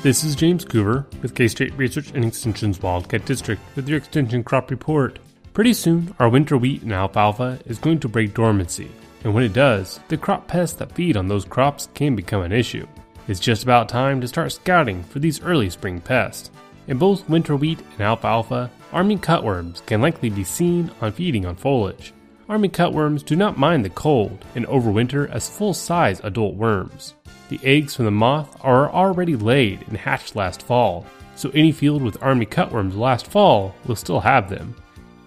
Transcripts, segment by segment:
This is James Coover with K State Research and Extension's Wildcat District with your Extension Crop Report. Pretty soon, our winter wheat and alfalfa is going to break dormancy, and when it does, the crop pests that feed on those crops can become an issue. It's just about time to start scouting for these early spring pests. In both winter wheat and alfalfa, army cutworms can likely be seen on feeding on foliage. Army cutworms do not mind the cold and overwinter as full size adult worms. The eggs from the moth are already laid and hatched last fall, so any field with army cutworms last fall will still have them.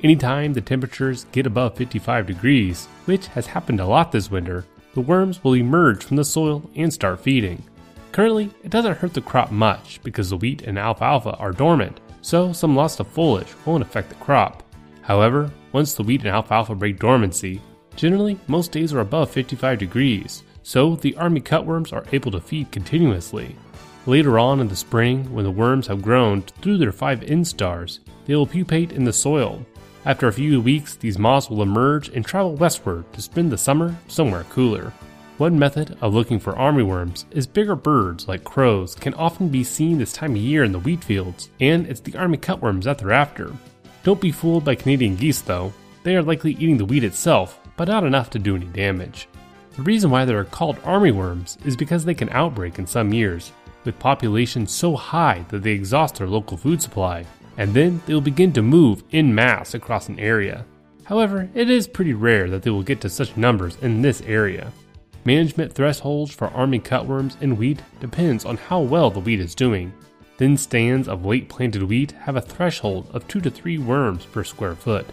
Anytime the temperatures get above 55 degrees, which has happened a lot this winter, the worms will emerge from the soil and start feeding. Currently, it doesn't hurt the crop much because the wheat and alfalfa are dormant, so some loss of foliage won't affect the crop. However, once the wheat and alfalfa break dormancy, generally most days are above 55 degrees, so the army cutworms are able to feed continuously. Later on in the spring, when the worms have grown through their five instars, they will pupate in the soil. After a few weeks, these moths will emerge and travel westward to spend the summer somewhere cooler. One method of looking for armyworms is bigger birds like crows can often be seen this time of year in the wheat fields, and it's the army cutworms that they're after. Don't be fooled by Canadian geese though. They are likely eating the wheat itself, but not enough to do any damage. The reason why they are called army worms is because they can outbreak in some years, with populations so high that they exhaust their local food supply, and then they will begin to move in mass across an area. However, it is pretty rare that they will get to such numbers in this area. Management thresholds for army cutworms in wheat depends on how well the wheat is doing. Thin stands of late planted wheat have a threshold of 2 to 3 worms per square foot.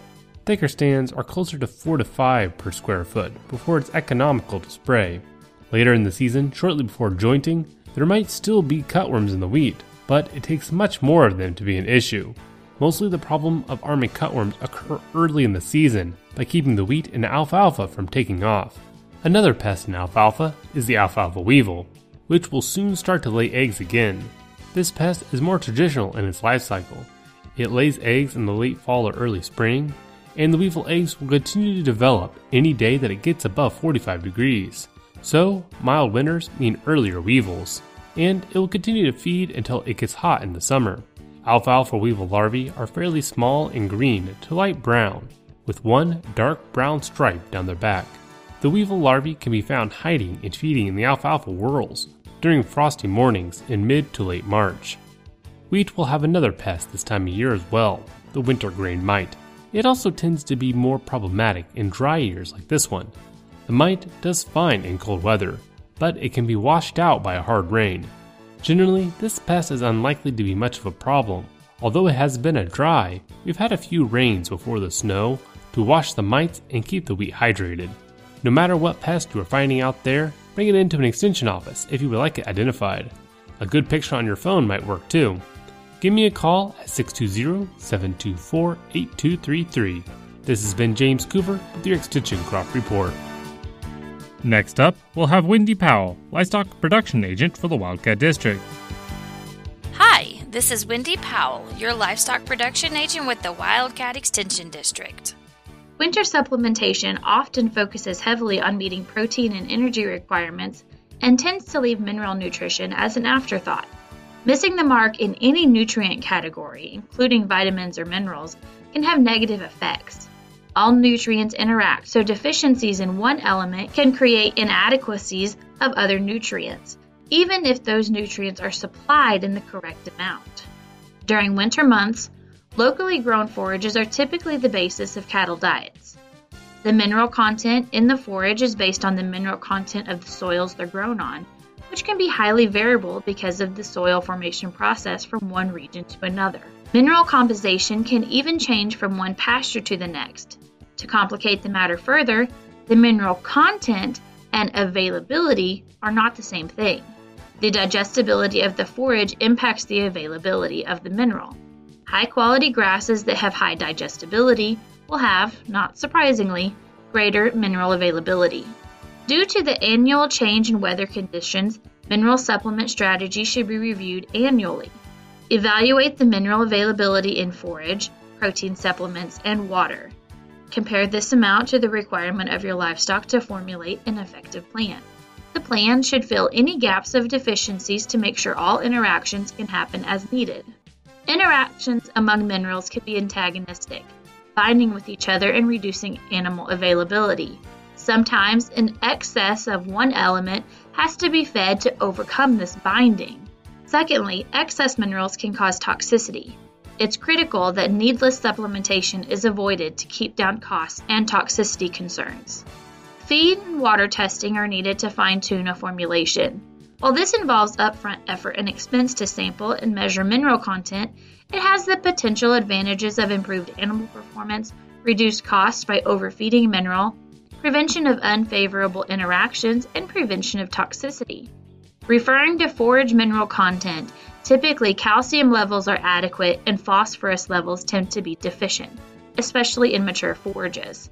Thicker stands are closer to 4 to 5 per square foot before it's economical to spray. Later in the season, shortly before jointing, there might still be cutworms in the wheat, but it takes much more of them to be an issue. Mostly the problem of army cutworms occur early in the season by keeping the wheat and alfalfa from taking off. Another pest in alfalfa is the alfalfa weevil, which will soon start to lay eggs again. This pest is more traditional in its life cycle. It lays eggs in the late fall or early spring, and the weevil eggs will continue to develop any day that it gets above 45 degrees. So, mild winters mean earlier weevils and it will continue to feed until it gets hot in the summer. Alfalfa weevil larvae are fairly small and green to light brown, with one dark brown stripe down their back. The weevil larvae can be found hiding and feeding in the alfalfa whorls during frosty mornings in mid to late March. Wheat will have another pest this time of year as well, the winter grain mite. It also tends to be more problematic in dry years like this one. The mite does fine in cold weather, but it can be washed out by a hard rain. Generally, this pest is unlikely to be much of a problem. Although it has been a dry, we've had a few rains before the snow to wash the mites and keep the wheat hydrated. No matter what pest you are finding out there, bring it into an extension office if you would like it identified. A good picture on your phone might work too. Give me a call at 620 724 8233. This has been James Coover with your Extension Crop Report. Next up, we'll have Wendy Powell, Livestock Production Agent for the Wildcat District. Hi, this is Wendy Powell, your Livestock Production Agent with the Wildcat Extension District. Winter supplementation often focuses heavily on meeting protein and energy requirements and tends to leave mineral nutrition as an afterthought. Missing the mark in any nutrient category, including vitamins or minerals, can have negative effects. All nutrients interact, so deficiencies in one element can create inadequacies of other nutrients, even if those nutrients are supplied in the correct amount. During winter months, locally grown forages are typically the basis of cattle diets. The mineral content in the forage is based on the mineral content of the soils they're grown on, which can be highly variable because of the soil formation process from one region to another. Mineral composition can even change from one pasture to the next. To complicate the matter further, the mineral content and availability are not the same thing. The digestibility of the forage impacts the availability of the mineral. High quality grasses that have high digestibility will have, not surprisingly, greater mineral availability. Due to the annual change in weather conditions, mineral supplement strategy should be reviewed annually. Evaluate the mineral availability in forage, protein supplements, and water. Compare this amount to the requirement of your livestock to formulate an effective plan. The plan should fill any gaps of deficiencies to make sure all interactions can happen as needed. Interactions among minerals can be antagonistic, binding with each other and reducing animal availability. Sometimes an excess of one element has to be fed to overcome this binding. Secondly, excess minerals can cause toxicity. It's critical that needless supplementation is avoided to keep down costs and toxicity concerns. Feed and water testing are needed to fine tune a formulation. While this involves upfront effort and expense to sample and measure mineral content, it has the potential advantages of improved animal performance, reduced costs by overfeeding mineral, prevention of unfavorable interactions, and prevention of toxicity. Referring to forage mineral content, typically calcium levels are adequate and phosphorus levels tend to be deficient, especially in mature forages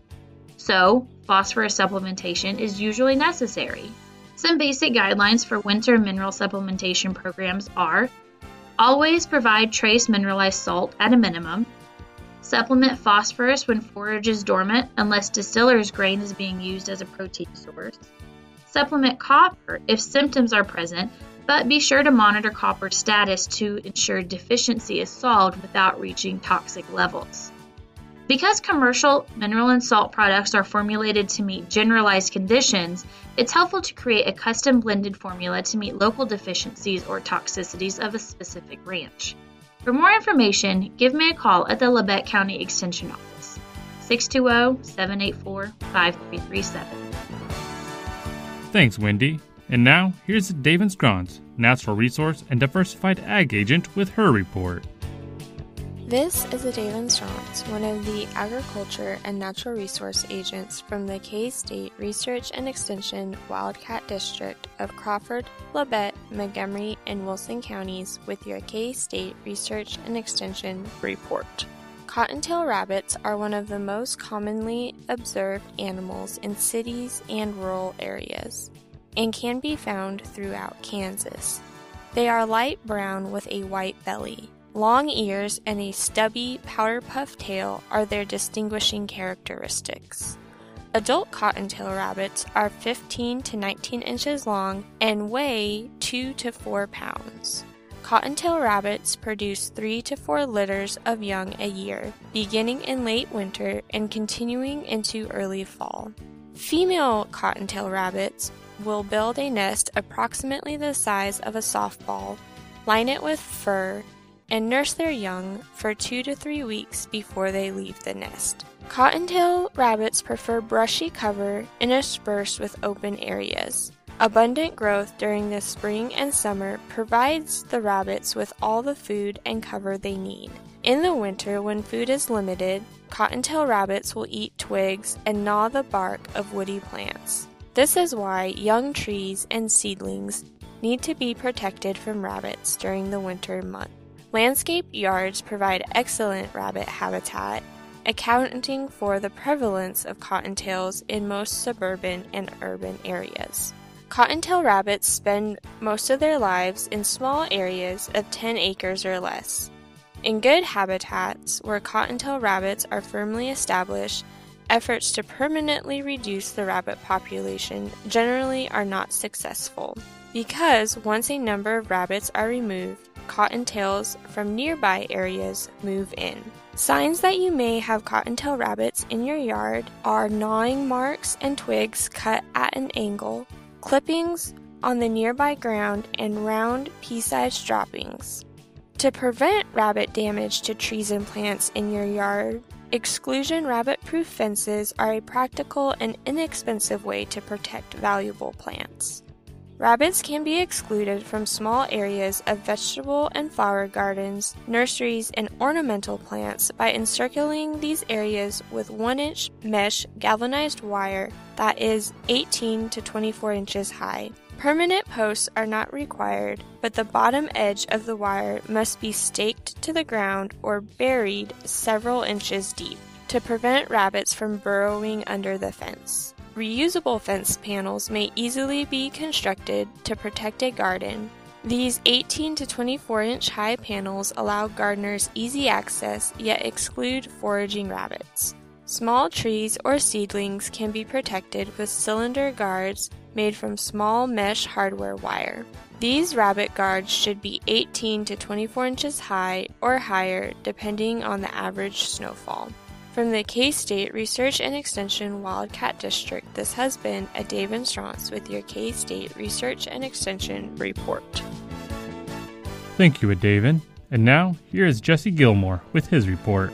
so phosphorus supplementation is usually necessary. Some basic guidelines for winter mineral supplementation programs are always provide trace mineralized salt at a minimum, supplement phosphorus when forage is dormant unless distiller's grain is being used as a protein source, supplement copper if symptoms are present, but be sure to monitor copper status to ensure deficiency is solved without reaching toxic levels. Because commercial mineral and salt products are formulated to meet generalized conditions, it's helpful to create a custom blended formula to meet local deficiencies or toxicities of a specific ranch. For more information, give me a call at the Labette County Extension Office, 620 784 5337. Thanks, Wendy. And now, here's Adaven Scronce, Natural Resource and Diversified Ag Agent, with her report. This is Adaven Scronce, one of the Agriculture and Natural Resource Agents from the K-State Research and Extension Wildcat District of Crawford, Labette, Montgomery, and Wilson counties with your K-State Research and Extension report. Cottontail rabbits are one of the most commonly observed animals in cities and rural areas and can be found throughout Kansas. They are light brown with a white belly. Long ears and a stubby, powder puff tail are their distinguishing characteristics. Adult cottontail rabbits are 15 to 19 inches long and weigh 2 to 4 pounds. Cottontail rabbits produce 3 to 4 litters of young a year, beginning in late winter and continuing into early fall. Female cottontail rabbits will build a nest approximately the size of a softball, line it with fur, and nurse their young for two to three weeks before they leave the nest. Cottontail rabbits prefer brushy cover interspersed with open areas. Abundant growth during the spring and summer provides the rabbits with all the food and cover they need. In the winter, when food is limited, cottontail rabbits will eat twigs and gnaw the bark of woody plants. This is why young trees and seedlings need to be protected from rabbits during the winter months. Landscape yards provide excellent rabbit habitat, accounting for the prevalence of cottontails in most suburban and urban areas. Cottontail rabbits spend most of their lives in small areas of 10 acres or less. In good habitats where cottontail rabbits are firmly established, efforts to permanently reduce the rabbit population generally are not successful. Because once a number of rabbits are removed, cottontails from nearby areas move in. Signs that you may have cottontail rabbits in your yard are gnawing marks and twigs cut at an angle, clippings on the nearby ground, and round pea sized droppings. To prevent rabbit damage to trees and plants in your yard, exclusion rabbit proof fences are a practical and inexpensive way to protect valuable plants. Rabbits can be excluded from small areas of vegetable and flower gardens, nurseries, and ornamental plants by encircling these areas with 1 inch mesh galvanized wire that is 18 to 24 inches high. Permanent posts are not required, but the bottom edge of the wire must be staked to the ground or buried several inches deep to prevent rabbits from burrowing under the fence. Reusable fence panels may easily be constructed to protect a garden. These 18 to 24 inch high panels allow gardeners easy access yet exclude foraging rabbits. Small trees or seedlings can be protected with cylinder guards made from small mesh hardware wire. These rabbit guards should be 18 to 24 inches high or higher depending on the average snowfall. From the K State Research and Extension Wildcat District, this has been Adaven Scronce with your K State Research and Extension report. Thank you, Adaven. And now, here is Jesse Gilmore with his report.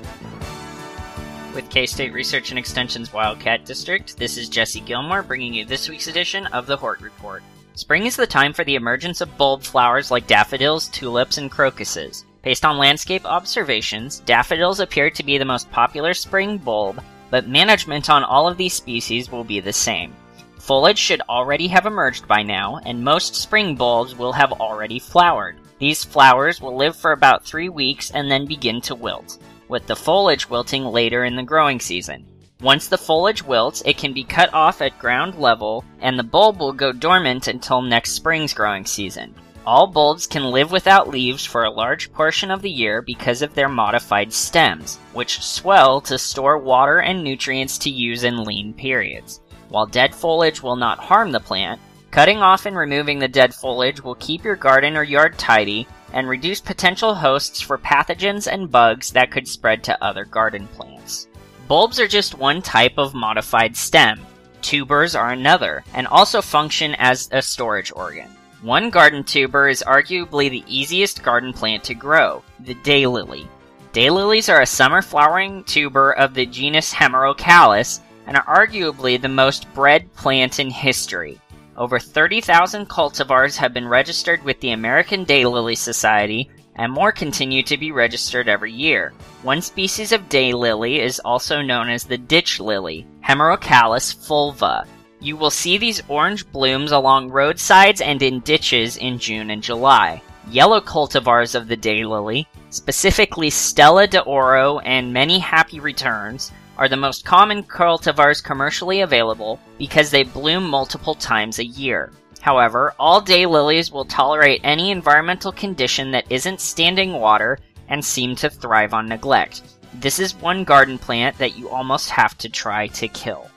With K State Research and Extension's Wildcat District, this is Jesse Gilmore bringing you this week's edition of the Hort Report. Spring is the time for the emergence of bulb flowers like daffodils, tulips, and crocuses. Based on landscape observations, daffodils appear to be the most popular spring bulb, but management on all of these species will be the same. Foliage should already have emerged by now, and most spring bulbs will have already flowered. These flowers will live for about three weeks and then begin to wilt with the foliage wilting later in the growing season. Once the foliage wilts, it can be cut off at ground level, and the bulb will go dormant until next spring's growing season. All bulbs can live without leaves for a large portion of the year because of their modified stems, which swell to store water and nutrients to use in lean periods. While dead foliage will not harm the plant, cutting off and removing the dead foliage will keep your garden or yard tidy and reduce potential hosts for pathogens and bugs that could spread to other garden plants. Bulbs are just one type of modified stem. Tubers are another, and also function as a storage organ. One garden tuber is arguably the easiest garden plant to grow, the daylily. Daylilies are a summer flowering tuber of the genus Hemerocallis and are arguably the most bred plant in history. Over 30,000 cultivars have been registered with the American Daylily Society, and more continue to be registered every year. One species of daylily is also known as the ditch lily, Hemerocallis fulva. You will see these orange blooms along roadsides and in ditches in June and July. Yellow cultivars of the daylily, specifically Stella de Oro and many happy returns, are the most common cultivars commercially available because they bloom multiple times a year. However, all day lilies will tolerate any environmental condition that isn't standing water and seem to thrive on neglect. This is one garden plant that you almost have to try to kill.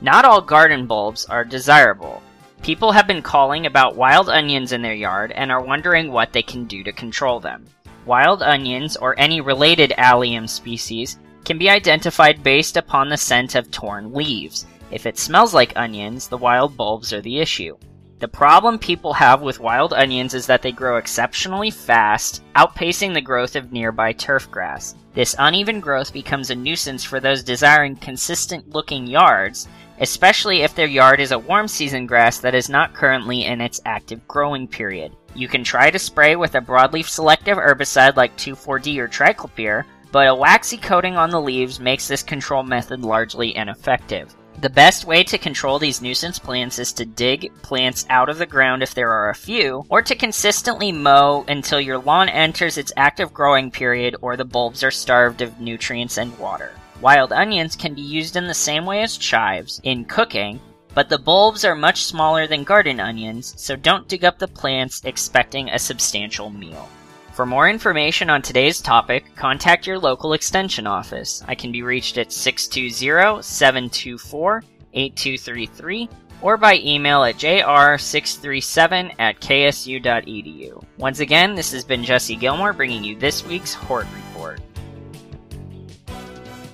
Not all garden bulbs are desirable. People have been calling about wild onions in their yard and are wondering what they can do to control them. Wild onions, or any related allium species, can be identified based upon the scent of torn leaves. If it smells like onions, the wild bulbs are the issue. The problem people have with wild onions is that they grow exceptionally fast, outpacing the growth of nearby turf grass. This uneven growth becomes a nuisance for those desiring consistent looking yards, especially if their yard is a warm season grass that is not currently in its active growing period. You can try to spray with a broadleaf selective herbicide like 2,4-D or triclopyr, but a waxy coating on the leaves makes this control method largely ineffective. The best way to control these nuisance plants is to dig plants out of the ground if there are a few, or to consistently mow until your lawn enters its active growing period or the bulbs are starved of nutrients and water. Wild onions can be used in the same way as chives, in cooking, but the bulbs are much smaller than garden onions, so don't dig up the plants expecting a substantial meal. For more information on today's topic, contact your local extension office. I can be reached at 620-724-8233 or by email at jr637 at ksu.edu. Once again, this has been Jesse Gilmore bringing you this week's Hort Report.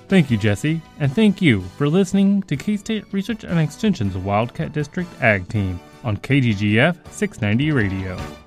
Thank you, Jesse, and thank you for listening to K State Research and Extension's Wildcat District Ag Team on KGGF 690 Radio.